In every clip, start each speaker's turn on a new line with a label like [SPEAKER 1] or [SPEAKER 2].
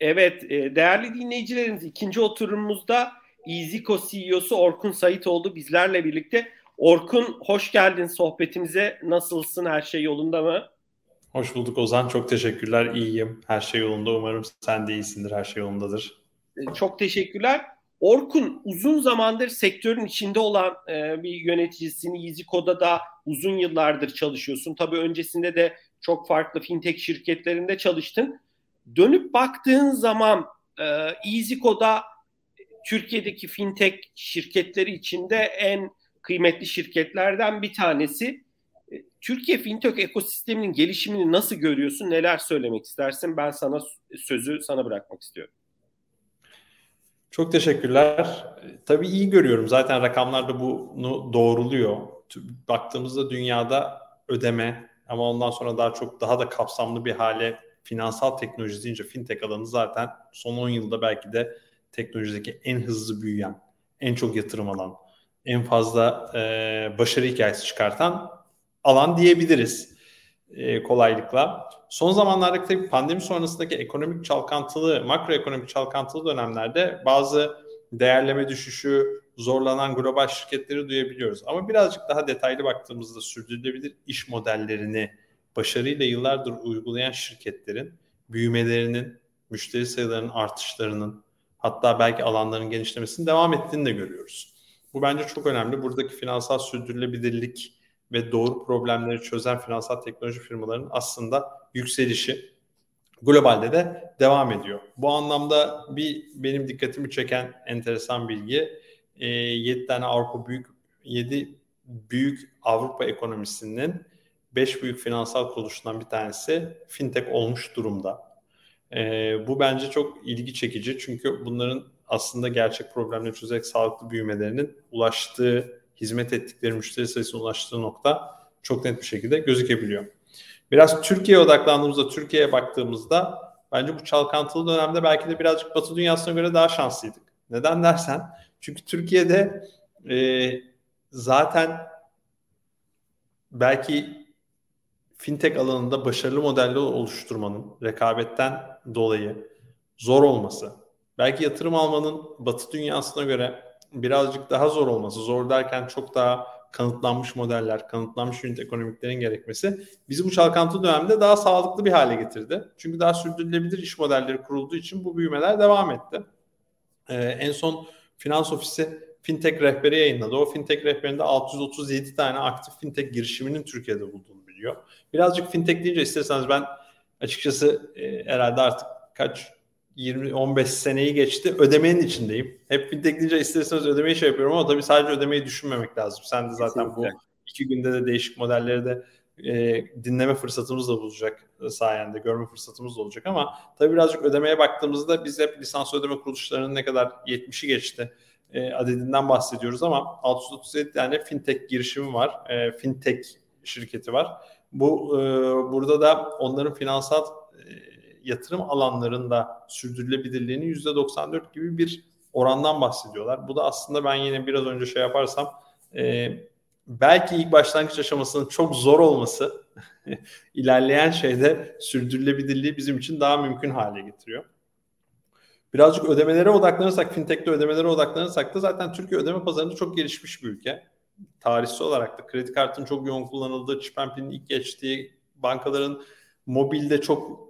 [SPEAKER 1] Evet, e, değerli dinleyicilerimiz ikinci oturumumuzda EasyCo CEO'su Orkun Sait oldu bizlerle birlikte. Orkun hoş geldin sohbetimize. Nasılsın? Her şey yolunda mı?
[SPEAKER 2] Hoş bulduk Ozan. Çok teşekkürler. İyiyim. Her şey yolunda. Umarım sen de iyisindir. Her şey yolundadır.
[SPEAKER 1] E, çok teşekkürler. Orkun uzun zamandır sektörün içinde olan e, bir yöneticisin. EasyCo'da da uzun yıllardır çalışıyorsun. Tabii öncesinde de çok farklı fintech şirketlerinde çalıştın. Dönüp baktığın zaman e, EasyCo'da Türkiye'deki fintech şirketleri içinde en kıymetli şirketlerden bir tanesi. E, Türkiye fintech ekosisteminin gelişimini nasıl görüyorsun? Neler söylemek istersin? Ben sana sözü sana bırakmak istiyorum.
[SPEAKER 2] Çok teşekkürler. Tabii iyi görüyorum. Zaten rakamlar da bunu doğruluyor. Baktığımızda dünyada ödeme ama ondan sonra daha çok daha da kapsamlı bir hale finansal teknoloji deyince fintech alanı zaten son 10 yılda belki de teknolojideki en hızlı büyüyen, en çok yatırım alan, en fazla e, başarı hikayesi çıkartan alan diyebiliriz e, kolaylıkla. Son zamanlarda tabii pandemi sonrasındaki ekonomik çalkantılı, makroekonomik çalkantılı dönemlerde bazı değerleme düşüşü, zorlanan global şirketleri duyabiliyoruz. Ama birazcık daha detaylı baktığımızda sürdürülebilir iş modellerini başarıyla yıllardır uygulayan şirketlerin büyümelerinin, müşteri sayılarının artışlarının hatta belki alanların genişlemesinin devam ettiğini de görüyoruz. Bu bence çok önemli. Buradaki finansal sürdürülebilirlik ve doğru problemleri çözen finansal teknoloji firmalarının aslında yükselişi globalde de devam ediyor. Bu anlamda bir benim dikkatimi çeken enteresan bilgi e, 7 tane Avrupa büyük 7 büyük Avrupa ekonomisinin 5 büyük finansal kuruluşundan bir tanesi fintech olmuş durumda. E, bu bence çok ilgi çekici çünkü bunların aslında gerçek problemleri çözerek sağlıklı büyümelerinin ulaştığı, hizmet ettikleri müşteri sayısına ulaştığı nokta çok net bir şekilde gözükebiliyor. Biraz Türkiye'ye odaklandığımızda, Türkiye'ye baktığımızda bence bu çalkantılı dönemde belki de birazcık Batı dünyasına göre daha şanslıydık. Neden dersen, çünkü Türkiye'de e, zaten belki fintech alanında başarılı modeller oluşturmanın rekabetten dolayı zor olması, belki yatırım almanın Batı dünyasına göre birazcık daha zor olması, zor derken çok daha kanıtlanmış modeller, kanıtlanmış ünite ekonomiklerin gerekmesi bizi bu çalkantı dönemde daha sağlıklı bir hale getirdi. Çünkü daha sürdürülebilir iş modelleri kurulduğu için bu büyümeler devam etti. Ee, en son Finans Ofisi fintech rehberi yayınladı. O fintech rehberinde 637 tane aktif fintech girişiminin Türkiye'de bulduğunu biliyor. Birazcık fintech deyince isterseniz ben açıkçası e, herhalde artık kaç 20-15 seneyi geçti. Ödemenin içindeyim. Hep fintech deyince isterseniz ödemeyi şey yapıyorum ama tabii sadece ödemeyi düşünmemek lazım. Sen de zaten Kesinlikle. bu iki günde de değişik modelleri de e, dinleme fırsatımız da olacak sayende. Görme fırsatımız da olacak ama tabii birazcık ödemeye baktığımızda biz hep lisans ödeme kuruluşlarının ne kadar 70'i geçti e, adedinden bahsediyoruz ama 637 tane fintech girişimi var. E, fintech şirketi var. Bu e, burada da onların finansal e, yatırım alanlarında sürdürülebilirliğinin %94 gibi bir orandan bahsediyorlar. Bu da aslında ben yine biraz önce şey yaparsam e, belki ilk başlangıç aşamasının çok zor olması ilerleyen şeyde sürdürülebilirliği bizim için daha mümkün hale getiriyor. Birazcık ödemelere odaklanırsak, fintech'te ödemelere odaklanırsak da zaten Türkiye ödeme pazarında çok gelişmiş bir ülke. Tarihsel olarak da kredi kartının çok yoğun kullanıldığı, çip ilk geçtiği, bankaların mobilde çok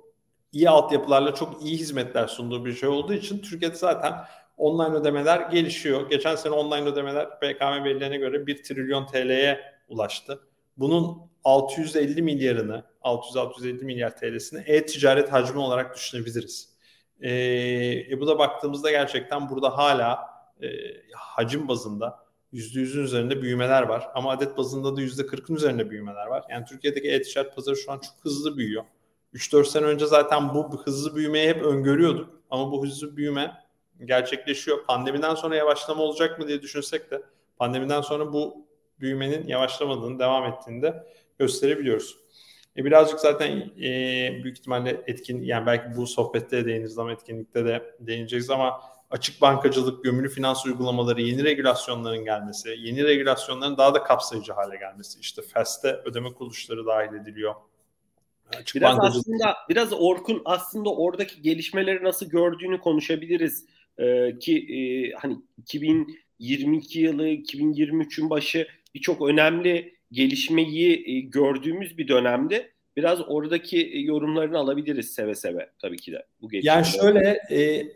[SPEAKER 2] iyi altyapılarla çok iyi hizmetler sunduğu bir şey olduğu için Türkiye'de zaten online ödemeler gelişiyor. Geçen sene online ödemeler BKM verilerine göre 1 trilyon TL'ye ulaştı. Bunun 650 milyarını, 600-650 milyar TL'sini e-ticaret hacmi olarak düşünebiliriz. Ee, e, bu da baktığımızda gerçekten burada hala e, hacim bazında %100'ün üzerinde büyümeler var. Ama adet bazında da %40'ın üzerinde büyümeler var. Yani Türkiye'deki e-ticaret pazarı şu an çok hızlı büyüyor. 3-4 sene önce zaten bu hızlı büyümeyi hep öngörüyorduk. Ama bu hızlı büyüme gerçekleşiyor. Pandemiden sonra yavaşlama olacak mı diye düşünsek de pandemiden sonra bu büyümenin yavaşlamadığını, devam ettiğini de gösterebiliyoruz. E birazcık zaten e, büyük ihtimalle etkin, yani belki bu sohbette de değiniriz ama etkinlikte de değineceğiz ama açık bankacılık, gömülü finans uygulamaları, yeni regülasyonların gelmesi, yeni regülasyonların daha da kapsayıcı hale gelmesi. İşte FAS'te ödeme kuruluşları dahil ediliyor
[SPEAKER 1] Açık biraz bankacılık. aslında biraz Orkun aslında oradaki gelişmeleri nasıl gördüğünü konuşabiliriz. Ee, ki e, hani 2022 yılı 2023'ün başı birçok önemli gelişmeyi e, gördüğümüz bir dönemde biraz oradaki e, yorumlarını alabiliriz seve seve tabii ki de
[SPEAKER 2] bu gelişmeler. Yani şöyle e,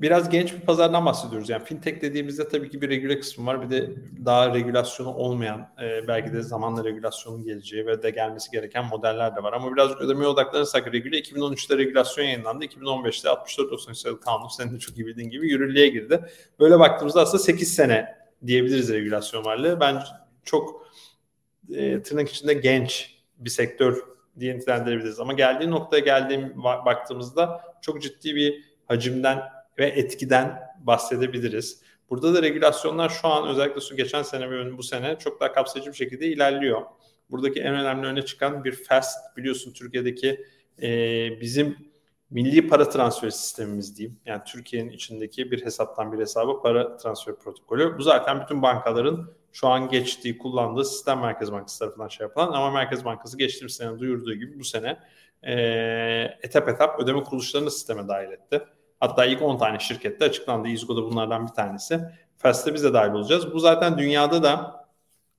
[SPEAKER 2] biraz genç bir pazardan bahsediyoruz. Yani fintech dediğimizde tabii ki bir regüle kısmı var. Bir de daha regülasyonu olmayan, e, belki de zamanla regülasyonun geleceği ve de gelmesi gereken modeller de var. Ama biraz ödemeye odaklanırsak regüle 2013'te regülasyon yayınlandı. 2015'te 64-93 sayılı kanun senin de çok iyi bildiğin gibi yürürlüğe girdi. Böyle baktığımızda aslında 8 sene diyebiliriz regülasyon varlığı. Ben çok e, tırnak içinde genç bir sektör diye nitelendirebiliriz. Ama geldiği noktaya geldiğim baktığımızda çok ciddi bir hacimden ve etkiden bahsedebiliriz. Burada da regülasyonlar şu an özellikle su geçen sene ve bu sene çok daha kapsayıcı bir şekilde ilerliyor. Buradaki en önemli öne çıkan bir FAST biliyorsun Türkiye'deki e, bizim milli para transfer sistemimiz diyeyim. Yani Türkiye'nin içindeki bir hesaptan bir hesaba para transfer protokolü. Bu zaten bütün bankaların şu an geçtiği, kullandığı sistem Merkez Bankası tarafından şey yapılan ama Merkez Bankası geçtiğimiz sene duyurduğu gibi bu sene e, etap etap ödeme kuruluşlarını sisteme dahil etti. Hatta ilk 10 tane şirkette açıklandı. İzgo'da bunlardan bir tanesi. Fast'te biz de dahil olacağız. Bu zaten dünyada da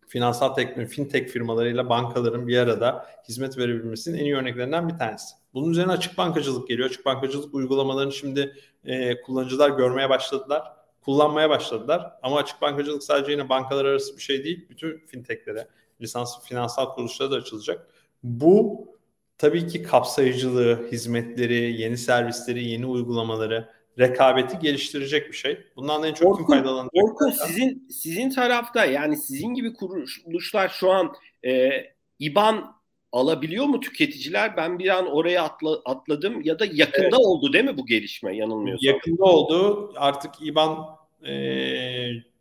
[SPEAKER 2] finansal teknoloji, fintech firmalarıyla bankaların bir arada hizmet verebilmesinin en iyi örneklerinden bir tanesi. Bunun üzerine açık bankacılık geliyor. Açık bankacılık uygulamalarını şimdi e, kullanıcılar görmeye başladılar. Kullanmaya başladılar. Ama açık bankacılık sadece yine bankalar arası bir şey değil. Bütün fintechlere, lisanslı finansal kuruluşlara da açılacak. Bu tabii ki kapsayıcılığı, hizmetleri, yeni servisleri, yeni uygulamaları, rekabeti geliştirecek bir şey. Bundan en çok Orkun, kim faydalanacak?
[SPEAKER 1] Orkun sizin sizin tarafta yani sizin gibi kuruluşlar şu an e, IBAN alabiliyor mu tüketiciler? Ben bir an oraya atla, atladım ya da yakında evet. oldu değil mi bu gelişme yanılmıyorsam?
[SPEAKER 2] Yakında oldu. Artık IBAN e,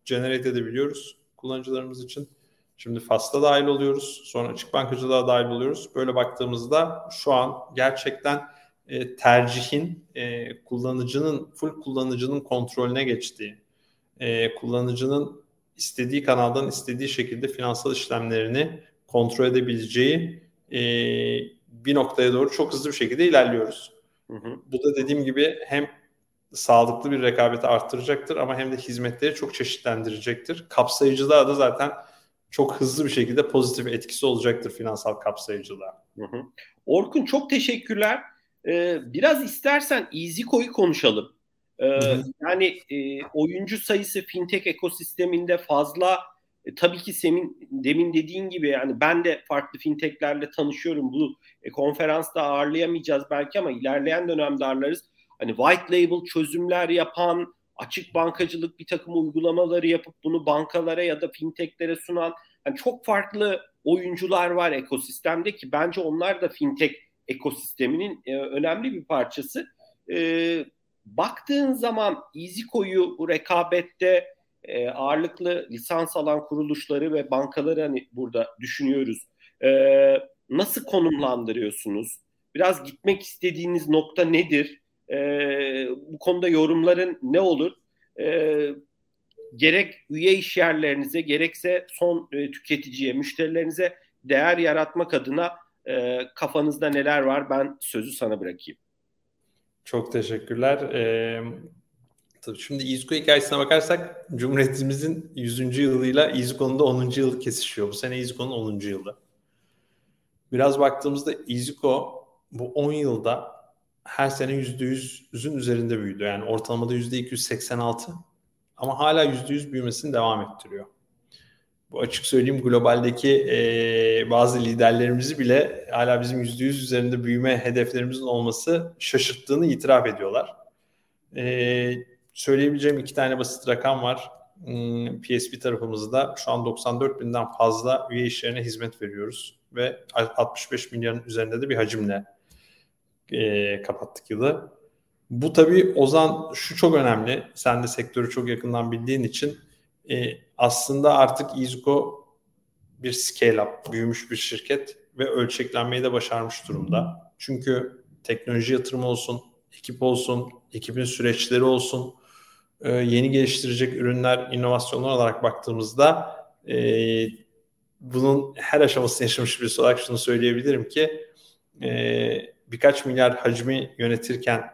[SPEAKER 2] generate edebiliyoruz kullanıcılarımız için. Şimdi FAS'ta dahil oluyoruz. Sonra açık bankacılığa dahil oluyoruz. Böyle baktığımızda şu an gerçekten e, tercihin e, kullanıcının, full kullanıcının kontrolüne geçtiği, e, kullanıcının istediği kanaldan istediği şekilde finansal işlemlerini kontrol edebileceği e, bir noktaya doğru çok hızlı bir şekilde ilerliyoruz. Hı hı. Bu da dediğim gibi hem sağlıklı bir rekabeti arttıracaktır ama hem de hizmetleri çok çeşitlendirecektir. Kapsayıcılığa da zaten çok hızlı bir şekilde pozitif etkisi olacaktır finansal kapsayıcılığa. Hı hı.
[SPEAKER 1] Orkun çok teşekkürler. Ee, biraz istersen EasyCo'yu konuşalım. Ee, hı. Yani e, oyuncu sayısı fintech ekosisteminde fazla. E, tabii ki senin demin dediğin gibi yani ben de farklı fintechlerle tanışıyorum. Bu e, konferansta ağırlayamayacağız belki ama ilerleyen dönemde ağırlarız. Hani white label çözümler yapan, açık bankacılık bir takım uygulamaları yapıp bunu bankalara ya da fintechlere sunan yani çok farklı oyuncular var ekosistemde ki bence onlar da fintech ekosisteminin e, önemli bir parçası. E, baktığın zaman EasyCo'yu bu rekabette e, ağırlıklı lisans alan kuruluşları ve bankaları hani burada düşünüyoruz. E, nasıl konumlandırıyorsunuz? Biraz gitmek istediğiniz nokta nedir? E, bu konuda yorumların ne olur? E, gerek üye iş yerlerinize gerekse son e, tüketiciye, müşterilerinize değer yaratmak adına e, kafanızda neler var? Ben sözü sana bırakayım.
[SPEAKER 2] Çok teşekkürler. Ee, tabii şimdi İzko hikayesine bakarsak Cumhuriyetimizin 100. yılıyla İzko'nun da 10. yılı kesişiyor. Bu sene İzko'nun 10. yılı. Biraz baktığımızda İzko bu 10 yılda her sene %100'ün üzerinde büyüdü. Yani ortalamada %286 ama hala %100 büyümesini devam ettiriyor. Bu açık söyleyeyim globaldeki e, bazı liderlerimizi bile hala bizim %100 üzerinde büyüme hedeflerimizin olması şaşırttığını itiraf ediyorlar. E, söyleyebileceğim iki tane basit rakam var. Hmm, PSP tarafımızda şu an 94 binden fazla üye işlerine hizmet veriyoruz ve 65 milyarın üzerinde de bir hacimle e, kapattık yılı. Bu tabii Ozan şu çok önemli. Sen de sektörü çok yakından bildiğin için e, aslında artık Izgo bir scale up, büyümüş bir şirket ve ölçeklenmeyi de başarmış durumda. Çünkü teknoloji yatırımı olsun, ekip olsun, ekibin süreçleri olsun, e, yeni geliştirecek ürünler, inovasyonlar olarak baktığımızda e, bunun her aşamasını yaşamış birisi olarak şunu söyleyebilirim ki e, birkaç milyar hacmi yönetirken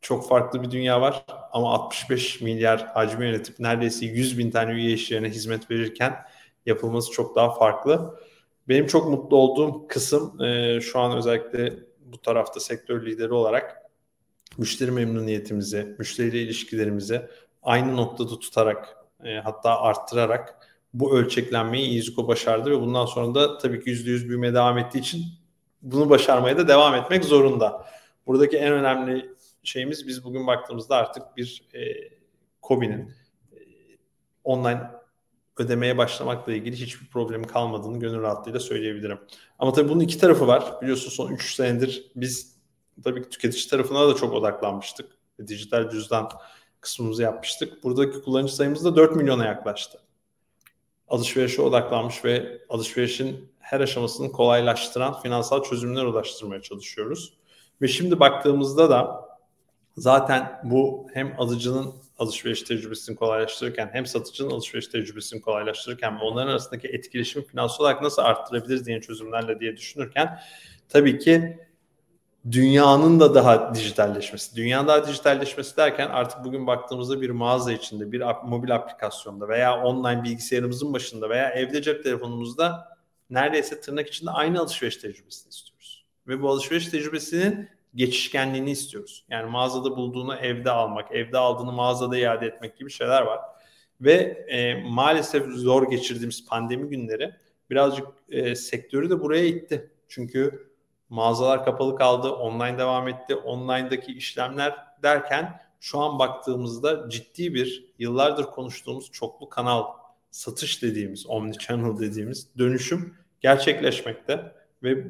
[SPEAKER 2] çok farklı bir dünya var. Ama 65 milyar hacmi yönetip neredeyse 100 bin tane üye işlerine hizmet verirken yapılması çok daha farklı. Benim çok mutlu olduğum kısım e, şu an özellikle bu tarafta sektör lideri olarak müşteri memnuniyetimizi, müşteriyle ilişkilerimizi aynı noktada tutarak e, hatta arttırarak bu ölçeklenmeyi Izuko başardı ve bundan sonra da tabii ki %100 büyümeye devam ettiği için bunu başarmaya da devam etmek zorunda. Buradaki en önemli şeyimiz biz bugün baktığımızda artık bir e, COBİ'nin e, online ödemeye başlamakla ilgili hiçbir problemi kalmadığını gönül rahatlığıyla söyleyebilirim. Ama tabii bunun iki tarafı var. Biliyorsun son 3 senedir biz tabii tüketici tarafına da çok odaklanmıştık. Dijital cüzdan kısmımızı yapmıştık. Buradaki kullanıcı sayımız da 4 milyona yaklaştı. Alışverişe odaklanmış ve alışverişin her aşamasını kolaylaştıran finansal çözümler ulaştırmaya çalışıyoruz. Ve şimdi baktığımızda da zaten bu hem alıcının alışveriş tecrübesini kolaylaştırırken hem satıcının alışveriş tecrübesini kolaylaştırırken ve onların arasındaki etkileşimi finansal olarak nasıl arttırabiliriz diye çözümlerle diye düşünürken tabii ki dünyanın da daha dijitalleşmesi. Dünyanın daha dijitalleşmesi derken artık bugün baktığımızda bir mağaza içinde, bir mobil aplikasyonda veya online bilgisayarımızın başında veya evde cep telefonumuzda neredeyse tırnak içinde aynı alışveriş tecrübesini istiyoruz. Ve bu alışveriş tecrübesinin geçişkenliğini istiyoruz. Yani mağazada bulduğunu evde almak, evde aldığını mağazada iade etmek gibi şeyler var. Ve e, maalesef zor geçirdiğimiz pandemi günleri birazcık e, sektörü de buraya itti. Çünkü mağazalar kapalı kaldı, online devam etti. Online'daki işlemler derken şu an baktığımızda ciddi bir yıllardır konuştuğumuz çoklu kanal satış dediğimiz, omni channel dediğimiz dönüşüm gerçekleşmekte ve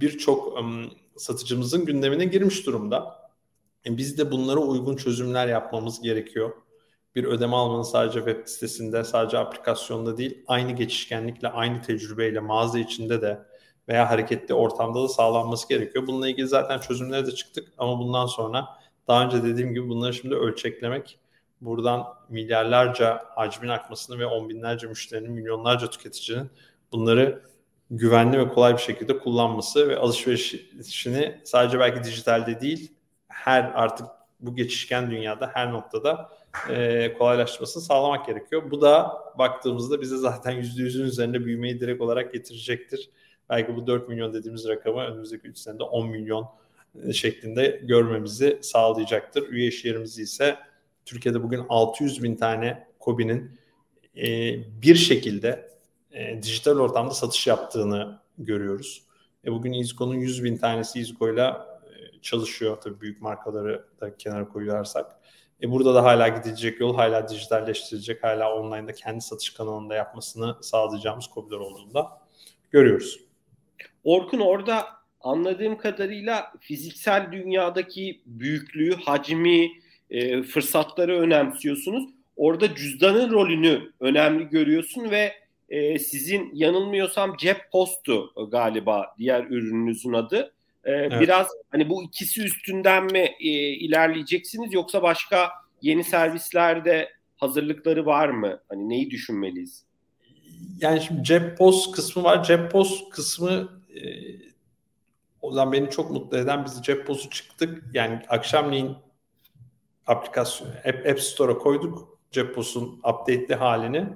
[SPEAKER 2] birçok um, satıcımızın gündemine girmiş durumda. E, biz de bunlara uygun çözümler yapmamız gerekiyor. Bir ödeme almanın sadece web sitesinde, sadece aplikasyonda değil, aynı geçişkenlikle, aynı tecrübeyle mağaza içinde de veya hareketli ortamda da sağlanması gerekiyor. Bununla ilgili zaten çözümlere de çıktık ama bundan sonra daha önce dediğim gibi bunları şimdi ölçeklemek, buradan milyarlarca hacmin akmasını ve on binlerce müşterinin, milyonlarca tüketicinin bunları güvenli ve kolay bir şekilde kullanması ve alışverişini sadece belki dijitalde değil her artık bu geçişken dünyada her noktada e, kolaylaştırmasını sağlamak gerekiyor. Bu da baktığımızda bize zaten %100'ün üzerinde büyümeyi direkt olarak getirecektir. Belki bu 4 milyon dediğimiz rakamı önümüzdeki 3 senede 10 milyon e, şeklinde görmemizi sağlayacaktır. Üye işlerimizi ise Türkiye'de bugün 600 bin tane COBİ'nin e, bir şekilde e, dijital ortamda satış yaptığını görüyoruz. E, bugün Izco'nun 100 bin tanesi Izco'yla e, çalışıyor. Tabii büyük markaları da kenara koyarsak. E, burada da hala gidilecek yol, hala dijitalleştirecek, hala online'da kendi satış kanalında yapmasını sağlayacağımız COBİ'ler olduğunda görüyoruz.
[SPEAKER 1] Orkun orada anladığım kadarıyla fiziksel dünyadaki büyüklüğü, hacmi, e, fırsatları önemsiyorsunuz. Orada cüzdanın rolünü önemli görüyorsun ve e, sizin yanılmıyorsam cep postu galiba diğer ürününüzün adı. E, evet. Biraz hani bu ikisi üstünden mi e, ilerleyeceksiniz yoksa başka yeni servislerde hazırlıkları var mı? Hani neyi düşünmeliyiz?
[SPEAKER 2] Yani şimdi cep post kısmı var. Cep post kısmı e, o zaman beni çok mutlu eden biz cep postu çıktık. Yani akşamleyin aplikasyon App, App Store'a koyduk cep postun update'li halini.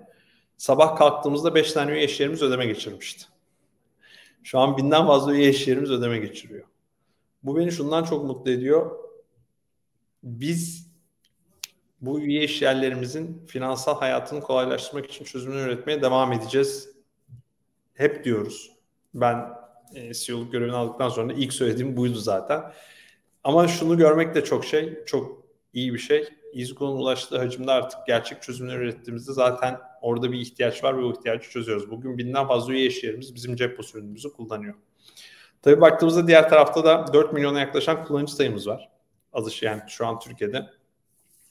[SPEAKER 2] Sabah kalktığımızda 5 tane üye eşlerimiz ödeme geçirmişti. Şu an binden fazla üye eşlerimiz ödeme geçiriyor. Bu beni şundan çok mutlu ediyor. Biz bu üye işyerlerimizin finansal hayatını kolaylaştırmak için çözümler üretmeye devam edeceğiz. Hep diyoruz. Ben e, CEO'luk görevini aldıktan sonra ilk söylediğim buydu zaten. Ama şunu görmek de çok şey, çok iyi bir şey. İzgo'nun ulaştığı hacimde artık gerçek çözümler ürettiğimizde zaten orada bir ihtiyaç var ve o ihtiyacı çözüyoruz. Bugün binden fazla üye işyerimiz bizim cep ürünümüzü kullanıyor. Tabii baktığımızda diğer tarafta da 4 milyona yaklaşan kullanıcı sayımız var. Alış yani şu an Türkiye'de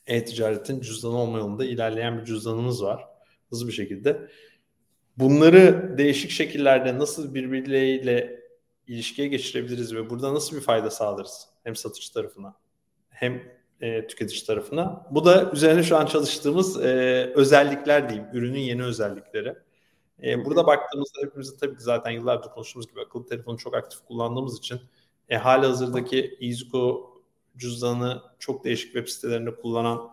[SPEAKER 2] e-ticaretin cüzdanı olma yolunda ilerleyen bir cüzdanımız var. Hızlı bir şekilde. Bunları değişik şekillerde nasıl birbirleriyle ilişkiye geçirebiliriz ve burada nasıl bir fayda sağlarız? Hem satıcı tarafına hem e, tüketici tarafına. Bu da üzerine şu an çalıştığımız e, özellikler diyeyim, ürünün yeni özellikleri. E, burada baktığımızda hepimizin tabii ki zaten yıllardır konuştuğumuz gibi akıllı telefonu çok aktif kullandığımız için e, hali hazırdaki Izuku cüzdanı çok değişik web sitelerinde kullanan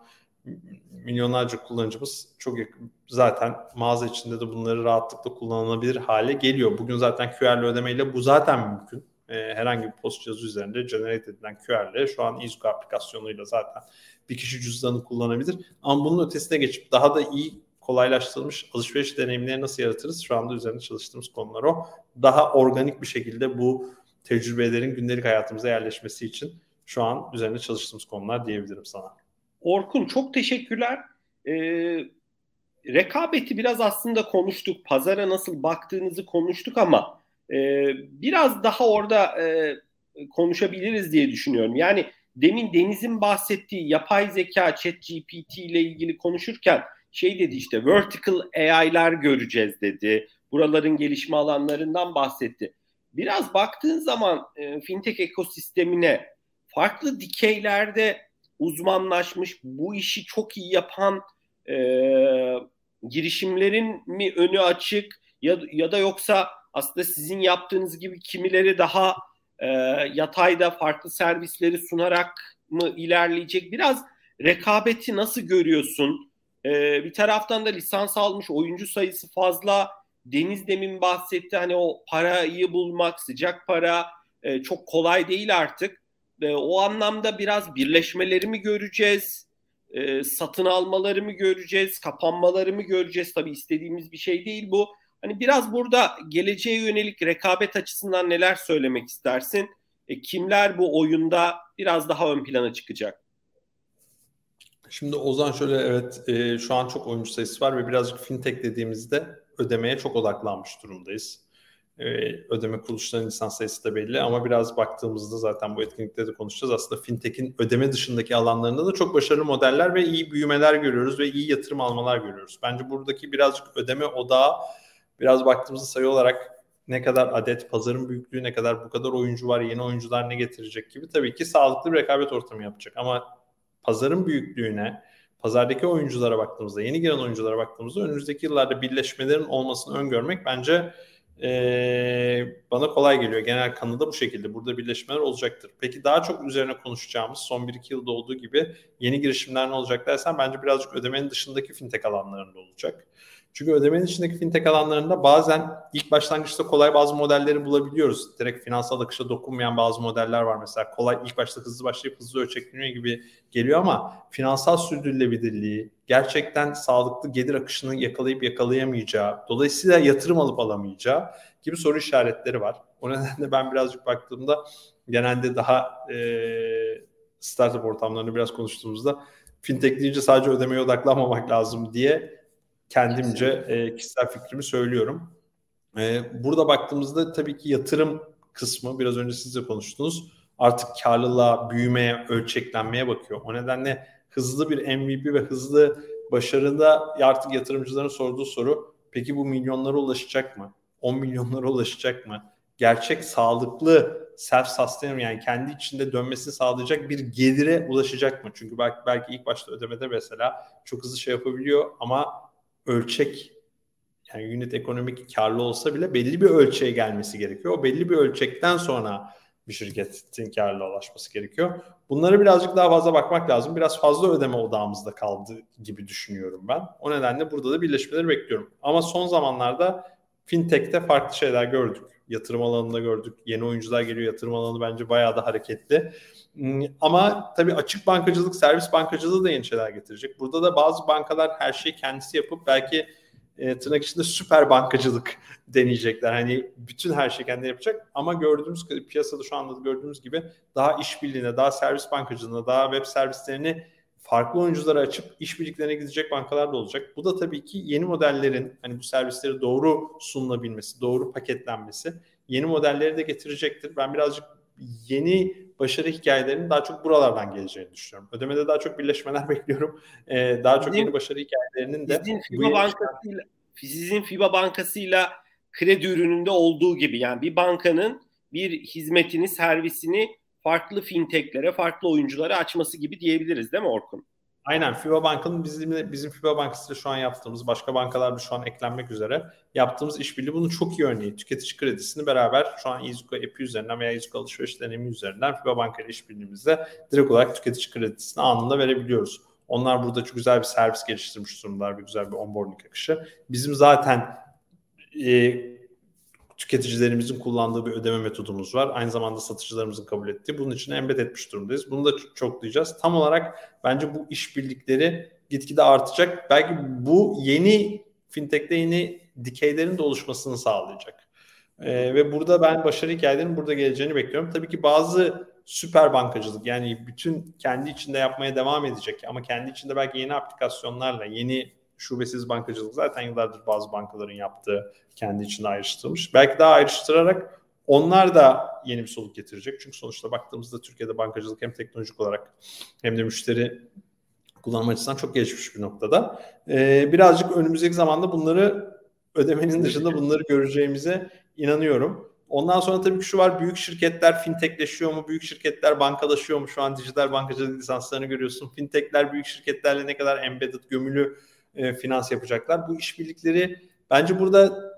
[SPEAKER 2] milyonlarca kullanıcımız çok yakın. Zaten mağaza içinde de bunları rahatlıkla kullanılabilir hale geliyor. Bugün zaten QR'li ödemeyle bu zaten mümkün. Ee, herhangi bir post cihazı üzerinde generate edilen QR'le şu an Izuku aplikasyonuyla zaten bir kişi cüzdanı kullanabilir. Ama bunun ötesine geçip daha da iyi kolaylaştırılmış alışveriş deneyimleri nasıl yaratırız? Şu anda üzerinde çalıştığımız konular o. Daha organik bir şekilde bu tecrübelerin gündelik hayatımıza yerleşmesi için şu an üzerinde çalıştığımız konular diyebilirim sana.
[SPEAKER 1] Orkun çok teşekkürler. Ee, rekabeti biraz aslında konuştuk. Pazara nasıl baktığınızı konuştuk ama e, biraz daha orada e, konuşabiliriz diye düşünüyorum. Yani demin Deniz'in bahsettiği yapay zeka, chat GPT ile ilgili konuşurken şey dedi işte vertical AI'lar göreceğiz dedi. Buraların gelişme alanlarından bahsetti. Biraz baktığın zaman e, fintech ekosistemine farklı dikeylerde uzmanlaşmış, bu işi çok iyi yapan e, girişimlerin mi önü açık ya, ya da yoksa aslında sizin yaptığınız gibi kimileri daha e, yatayda farklı servisleri sunarak mı ilerleyecek? Biraz rekabeti nasıl görüyorsun? E, bir taraftan da lisans almış oyuncu sayısı fazla. Deniz demin bahsetti hani o parayı bulmak, sıcak para e, çok kolay değil artık. E, o anlamda biraz birleşmeleri mi göreceğiz? E, satın almaları mı göreceğiz? Kapanmaları mı göreceğiz? Tabii istediğimiz bir şey değil bu. Hani biraz burada geleceğe yönelik rekabet açısından neler söylemek istersin? E, kimler bu oyunda biraz daha ön plana çıkacak?
[SPEAKER 2] Şimdi Ozan şöyle evet e, şu an çok oyuncu sayısı var ve birazcık fintech dediğimizde ödemeye çok odaklanmış durumdayız. E, ödeme kuruluşlarının lisans sayısı da belli ama biraz baktığımızda zaten bu etkinlikte de konuşacağız. Aslında fintech'in ödeme dışındaki alanlarında da çok başarılı modeller ve iyi büyümeler görüyoruz ve iyi yatırım almalar görüyoruz. Bence buradaki birazcık ödeme odağı biraz baktığımızda sayı olarak ne kadar adet, pazarın büyüklüğü ne kadar, bu kadar oyuncu var, yeni oyuncular ne getirecek gibi tabii ki sağlıklı bir rekabet ortamı yapacak. Ama pazarın büyüklüğüne, pazardaki oyunculara baktığımızda, yeni giren oyunculara baktığımızda önümüzdeki yıllarda birleşmelerin olmasını öngörmek bence e, bana kolay geliyor. Genel kanıda bu şekilde. Burada birleşmeler olacaktır. Peki daha çok üzerine konuşacağımız son 1-2 yılda olduğu gibi yeni girişimler ne olacak dersen bence birazcık ödemenin dışındaki fintech alanlarında olacak. Çünkü ödemenin içindeki fintech alanlarında bazen ilk başlangıçta kolay bazı modelleri bulabiliyoruz. Direkt finansal akışa dokunmayan bazı modeller var mesela. Kolay ilk başta hızlı başlayıp hızlı ölçekleniyor gibi geliyor ama finansal sürdürülebilirliği, gerçekten sağlıklı gelir akışını yakalayıp yakalayamayacağı, dolayısıyla yatırım alıp alamayacağı gibi soru işaretleri var. O nedenle ben birazcık baktığımda genelde daha e, startup ortamlarını biraz konuştuğumuzda fintech deyince sadece ödemeye odaklanmamak lazım diye kendimce e, kişisel fikrimi söylüyorum. E, burada baktığımızda tabii ki yatırım kısmı biraz önce siz de konuştunuz. Artık karlılığa, büyümeye, ölçeklenmeye bakıyor. O nedenle hızlı bir MVP ve hızlı başarıda artık yatırımcıların sorduğu soru peki bu milyonlara ulaşacak mı? 10 milyonlara ulaşacak mı? Gerçek sağlıklı self sustaining yani kendi içinde dönmesini sağlayacak bir gelire ulaşacak mı? Çünkü belki, belki ilk başta ödemede mesela çok hızlı şey yapabiliyor ama ölçek yani unit ekonomik karlı olsa bile belli bir ölçeğe gelmesi gerekiyor. O belli bir ölçekten sonra bir şirketin karlı ulaşması gerekiyor. Bunları birazcık daha fazla bakmak lazım. Biraz fazla ödeme odağımızda kaldı gibi düşünüyorum ben. O nedenle burada da birleşmeleri bekliyorum. Ama son zamanlarda fintech'te farklı şeyler gördük. Yatırım alanında gördük. Yeni oyuncular geliyor. Yatırım alanı bence bayağı da hareketli. Hmm, ama tabii açık bankacılık, servis bankacılığı da yeni şeyler getirecek. Burada da bazı bankalar her şeyi kendisi yapıp belki e, tırnak içinde süper bankacılık deneyecekler. Hani bütün her şeyi kendi yapacak ama gördüğümüz piyasada şu anda gördüğümüz gibi daha işbirliğine, daha servis bankacılığına, daha web servislerini farklı oyunculara açıp işbirliklerine gidecek bankalar da olacak. Bu da tabii ki yeni modellerin hani bu servisleri doğru sunulabilmesi, doğru paketlenmesi yeni modelleri de getirecektir. Ben birazcık yeni başarı hikayelerinin daha çok buralardan geleceğini düşünüyorum. Ödemede daha çok birleşmeler bekliyorum. Ee, daha çok yeni başarı hikayelerinin de
[SPEAKER 1] sizin FIBA bankasıyla sizin FIBA bankasıyla kredi ürününde olduğu gibi yani bir bankanın bir hizmetini, servisini farklı fintechlere, farklı oyunculara açması gibi diyebiliriz değil mi Orkun?
[SPEAKER 2] Aynen FIBA Bank'ın bizim bizim FIBA Bankası'yla şu an yaptığımız başka bankalarda şu an eklenmek üzere yaptığımız işbirliği bunun çok iyi örneği. Tüketici kredisini beraber şu an Izuka app'i üzerinden veya Izuka alışveriş deneyimi üzerinden FIBA Banka ile işbirliğimizde direkt olarak tüketici kredisini anında verebiliyoruz. Onlar burada çok güzel bir servis geliştirmiş durumlar, bir güzel bir onboarding akışı. Bizim zaten e, tüketicilerimizin kullandığı bir ödeme metodumuz var. Aynı zamanda satıcılarımızın kabul ettiği. Bunun için embed etmiş durumdayız. Bunu da çok duyacağız. Tam olarak bence bu işbirlikleri gitgide artacak. Belki bu yeni fintech'te yeni dikeylerin de oluşmasını sağlayacak. Ee, ve burada ben başarı hikayelerinin burada geleceğini bekliyorum. Tabii ki bazı süper bankacılık yani bütün kendi içinde yapmaya devam edecek ama kendi içinde belki yeni aplikasyonlarla, yeni şubesiz bankacılık zaten yıllardır bazı bankaların yaptığı kendi içinde ayrıştırılmış. Belki daha ayrıştırarak onlar da yeni bir soluk getirecek. Çünkü sonuçta baktığımızda Türkiye'de bankacılık hem teknolojik olarak hem de müşteri kullanım açısından çok gelişmiş bir noktada. Ee, birazcık önümüzdeki zamanda bunları ödemenin dışında bunları göreceğimize inanıyorum. Ondan sonra tabii ki şu var büyük şirketler fintechleşiyor mu? Büyük şirketler bankalaşıyor mu? Şu an dijital bankacılık lisanslarını görüyorsun. Fintechler büyük şirketlerle ne kadar embedded, gömülü e, finans yapacaklar. Bu işbirlikleri bence burada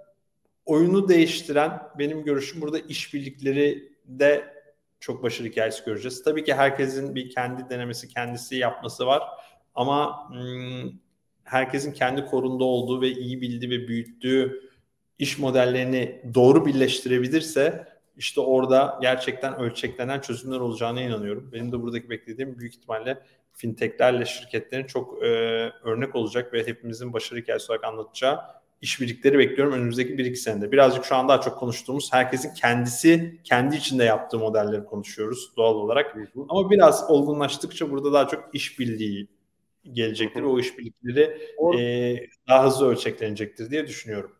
[SPEAKER 2] oyunu değiştiren benim görüşüm burada işbirlikleri de çok başarılı hikayesi göreceğiz. Tabii ki herkesin bir kendi denemesi, kendisi yapması var. Ama hmm, herkesin kendi korunda olduğu ve iyi bildiği ve büyüttüğü iş modellerini doğru birleştirebilirse işte orada gerçekten ölçeklenen çözümler olacağına inanıyorum. Benim de buradaki beklediğim büyük ihtimalle fintechlerle şirketlerin çok e, örnek olacak ve hepimizin başarı hikayesi olarak anlatacağı işbirlikleri bekliyorum önümüzdeki 1-2 senede. Birazcık şu an daha çok konuştuğumuz herkesin kendisi kendi içinde yaptığı modelleri konuşuyoruz doğal olarak. Ama biraz olgunlaştıkça burada daha çok işbirliği gelecektir. O işbirlikleri Or- e, daha hızlı ölçeklenecektir diye düşünüyorum.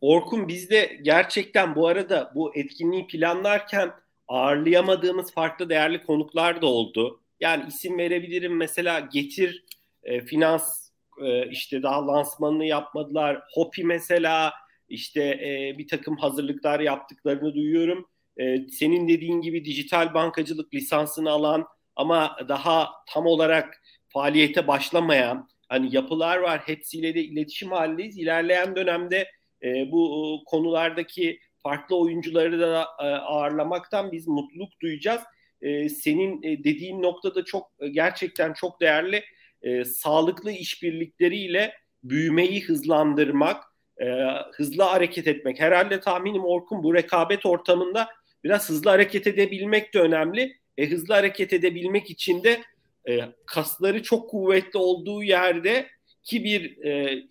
[SPEAKER 1] Orkun biz de gerçekten bu arada bu etkinliği planlarken ağırlayamadığımız farklı değerli konuklar da oldu. Yani isim verebilirim mesela Getir e, Finans e, işte daha lansmanını yapmadılar. Hopi mesela işte e, bir takım hazırlıklar yaptıklarını duyuyorum. E, senin dediğin gibi dijital bankacılık lisansını alan ama daha tam olarak faaliyete başlamayan hani yapılar var. Hepsiyle de iletişim halindeyiz. İlerleyen dönemde e, bu konulardaki farklı oyuncuları da e, ağırlamaktan biz mutluluk duyacağız. E, senin e, dediğin noktada çok e, gerçekten çok değerli e, sağlıklı işbirlikleriyle büyümeyi hızlandırmak, e, hızlı hareket etmek. Herhalde tahminim Orkun bu rekabet ortamında biraz hızlı hareket edebilmek de önemli. E, hızlı hareket edebilmek için de kasları çok kuvvetli olduğu yerde ki bir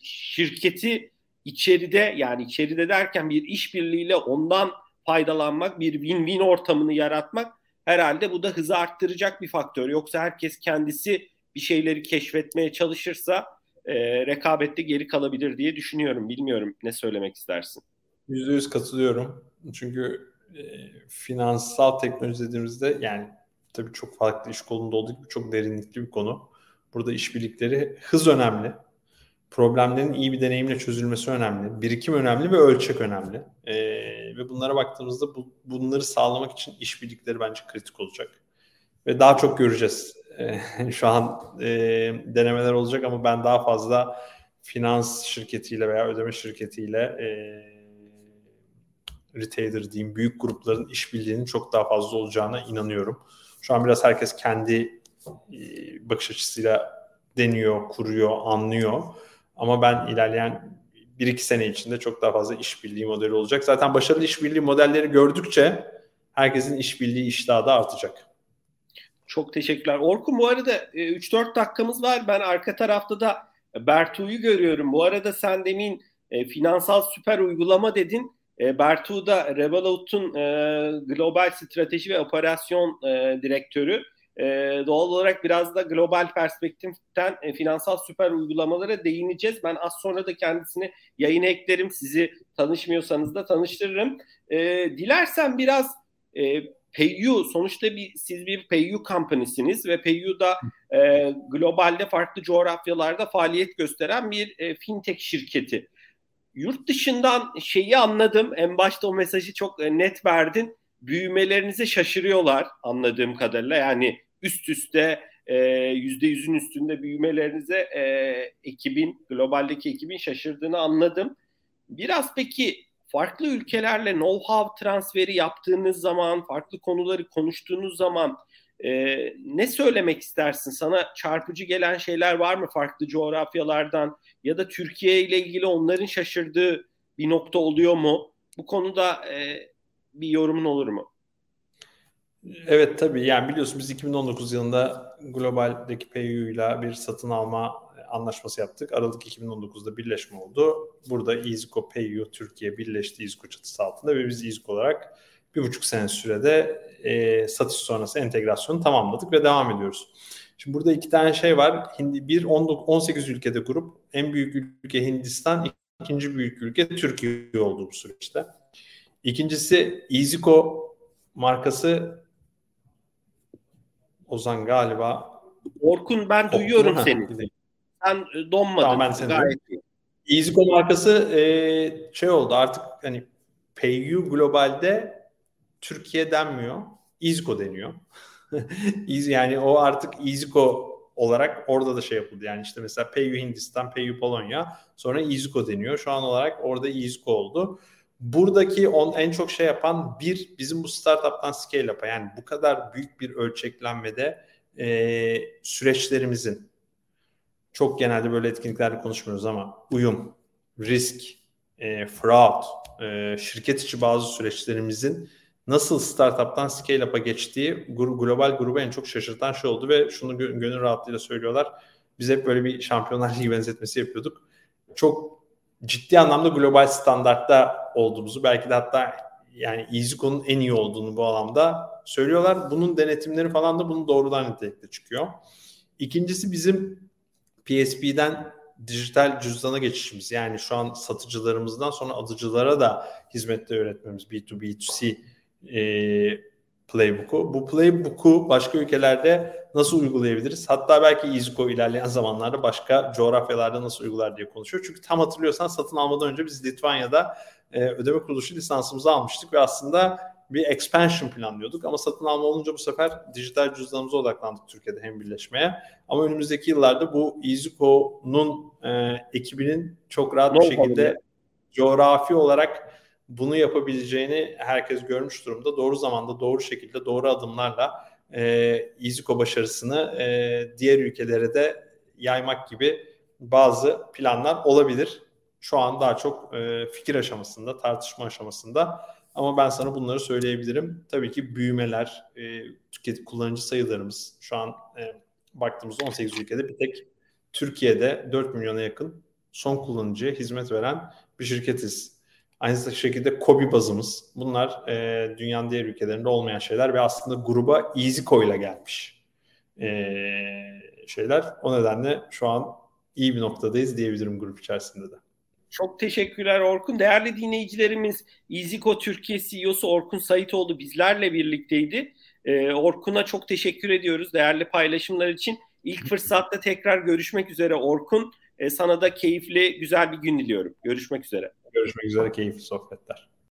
[SPEAKER 1] şirketi içeride yani içeride derken bir işbirliğiyle ondan faydalanmak, bir win-win ortamını yaratmak herhalde bu da hızı arttıracak bir faktör. Yoksa herkes kendisi bir şeyleri keşfetmeye çalışırsa e, rekabette geri kalabilir diye düşünüyorum. Bilmiyorum ne söylemek istersin?
[SPEAKER 2] Yüzde yüz katılıyorum. Çünkü e, finansal teknoloji dediğimizde yani tabii çok farklı iş kolunda olduğu gibi çok derinlikli bir konu. Burada işbirlikleri hız önemli. Problemlerin iyi bir deneyimle çözülmesi önemli. Birikim önemli ve ölçek önemli. Ee, ve bunlara baktığımızda bu, bunları sağlamak için işbirlikleri bence kritik olacak. Ve daha çok göreceğiz. Ee, şu an e, denemeler olacak ama ben daha fazla finans şirketiyle veya ödeme şirketiyle e, retailer diyeyim büyük grupların işbirliğinin çok daha fazla olacağına inanıyorum. Şu an biraz herkes kendi e, bakış açısıyla deniyor, kuruyor, anlıyor. Ama ben ilerleyen bir iki sene içinde çok daha fazla işbirliği modeli olacak. Zaten başarılı işbirliği modelleri gördükçe herkesin işbirliği iştahı da artacak.
[SPEAKER 1] Çok teşekkürler. Orkun bu arada 3-4 e, dakikamız var. Ben arka tarafta da Bertu'yu görüyorum. Bu arada sen demin e, finansal süper uygulama dedin. E, Bertu da Revolut'un e, global strateji ve operasyon direktörü. E, doğal olarak biraz da global perspektiften e, finansal süper uygulamalara değineceğiz. Ben az sonra da kendisini yayına eklerim. Sizi tanışmıyorsanız da tanıştırırım. E, dilersen biraz e, Payu sonuçta bir siz bir Payu company'siniz ve Payu da e, globalde farklı coğrafyalarda faaliyet gösteren bir e, fintech şirketi. Yurt dışından şeyi anladım. En başta o mesajı çok e, net verdin. Büyümelerinize şaşırıyorlar anladığım kadarıyla. Yani üst üste yüzde yüzün üstünde büyümelerinize e, ekibin, globaldeki ekibin şaşırdığını anladım. Biraz peki farklı ülkelerle know-how transferi yaptığınız zaman, farklı konuları konuştuğunuz zaman e, ne söylemek istersin? Sana çarpıcı gelen şeyler var mı farklı coğrafyalardan ya da Türkiye ile ilgili onların şaşırdığı bir nokta oluyor mu? Bu konuda e, bir yorumun olur mu?
[SPEAKER 2] Evet tabii yani biliyorsun biz 2019 yılında globaldeki PU ile bir satın alma anlaşması yaptık. Aralık 2019'da birleşme oldu. Burada EasyCo PayU Türkiye birleşti EasyCo çatısı altında ve biz EasyCo olarak bir buçuk sene sürede e, satış sonrası entegrasyonu tamamladık ve devam ediyoruz. Şimdi burada iki tane şey var. Hindi, bir 18 ülkede grup. En büyük ülke Hindistan, ikinci büyük ülke Türkiye olduğu bu süreçte. İkincisi EasyCo markası Ozan galiba
[SPEAKER 1] Orkun ben duyuyorum seni. Sen e, donmadın. Tamam ben seni gayet
[SPEAKER 2] EasyCo markası e, şey oldu artık hani PayU globalde Türkiye denmiyor. EasyCo deniyor. yani o artık EasyCo olarak orada da şey yapıldı. Yani işte mesela PayU Hindistan, PayU Polonya sonra EasyCo deniyor. Şu an olarak orada EasyCo oldu. Buradaki on, en çok şey yapan bir bizim bu startup'tan scale up'a yani bu kadar büyük bir ölçeklenmede e, süreçlerimizin çok genelde böyle etkinliklerde konuşmuyoruz ama uyum, risk, e, fraud, e, şirket içi bazı süreçlerimizin nasıl startup'tan scale up'a geçtiği global grubu en çok şaşırtan şey oldu ve şunu gönül rahatlığıyla söylüyorlar. Biz hep böyle bir şampiyonlar ligi benzetmesi yapıyorduk. Çok ciddi anlamda global standartta olduğumuzu belki de hatta yani EasyCo'nun en iyi olduğunu bu alanda söylüyorlar. Bunun denetimleri falan da bunun doğrudan nitelikte çıkıyor. İkincisi bizim PSP'den dijital cüzdana geçişimiz. Yani şu an satıcılarımızdan sonra alıcılara da hizmette öğretmemiz B2B2C e, playbook'u. Bu playbook'u başka ülkelerde nasıl uygulayabiliriz? Hatta belki EasyCo ilerleyen zamanlarda başka coğrafyalarda nasıl uygular diye konuşuyor. Çünkü tam hatırlıyorsan satın almadan önce biz Litvanya'da e, ödeme kuruluşu lisansımızı almıştık ve aslında bir expansion planlıyorduk ama satın alma olunca bu sefer dijital cüzdanımıza odaklandık Türkiye'de hem birleşmeye. Ama önümüzdeki yıllarda bu EasyCo'nun e, ekibinin çok rahat bir şekilde coğrafi olarak bunu yapabileceğini herkes görmüş durumda. Doğru zamanda, doğru şekilde, doğru adımlarla e, EasyCo başarısını e, diğer ülkelere de yaymak gibi bazı planlar olabilir. Şu an daha çok e, fikir aşamasında, tartışma aşamasında. Ama ben sana bunları söyleyebilirim. Tabii ki büyümeler, e, tüketim kullanıcı sayılarımız şu an e, baktığımızda 18 ülkede bir tek Türkiye'de 4 milyona yakın son kullanıcıya hizmet veren bir şirketiz. Aynı şekilde Kobi bazımız. Bunlar e, dünyanın diğer ülkelerinde olmayan şeyler ve aslında gruba EasyCo ile gelmiş e, şeyler. O nedenle şu an iyi bir noktadayız diyebilirim grup içerisinde de.
[SPEAKER 1] Çok teşekkürler Orkun. Değerli dinleyicilerimiz EasyCo Türkiye CEO'su Orkun Saitoğlu bizlerle birlikteydi. Ee, Orkun'a çok teşekkür ediyoruz değerli paylaşımlar için. İlk fırsatta tekrar görüşmek üzere Orkun. Ee, sana da keyifli, güzel bir gün diliyorum. Görüşmek üzere.
[SPEAKER 2] Görüşmek üzere, keyifli sohbetler.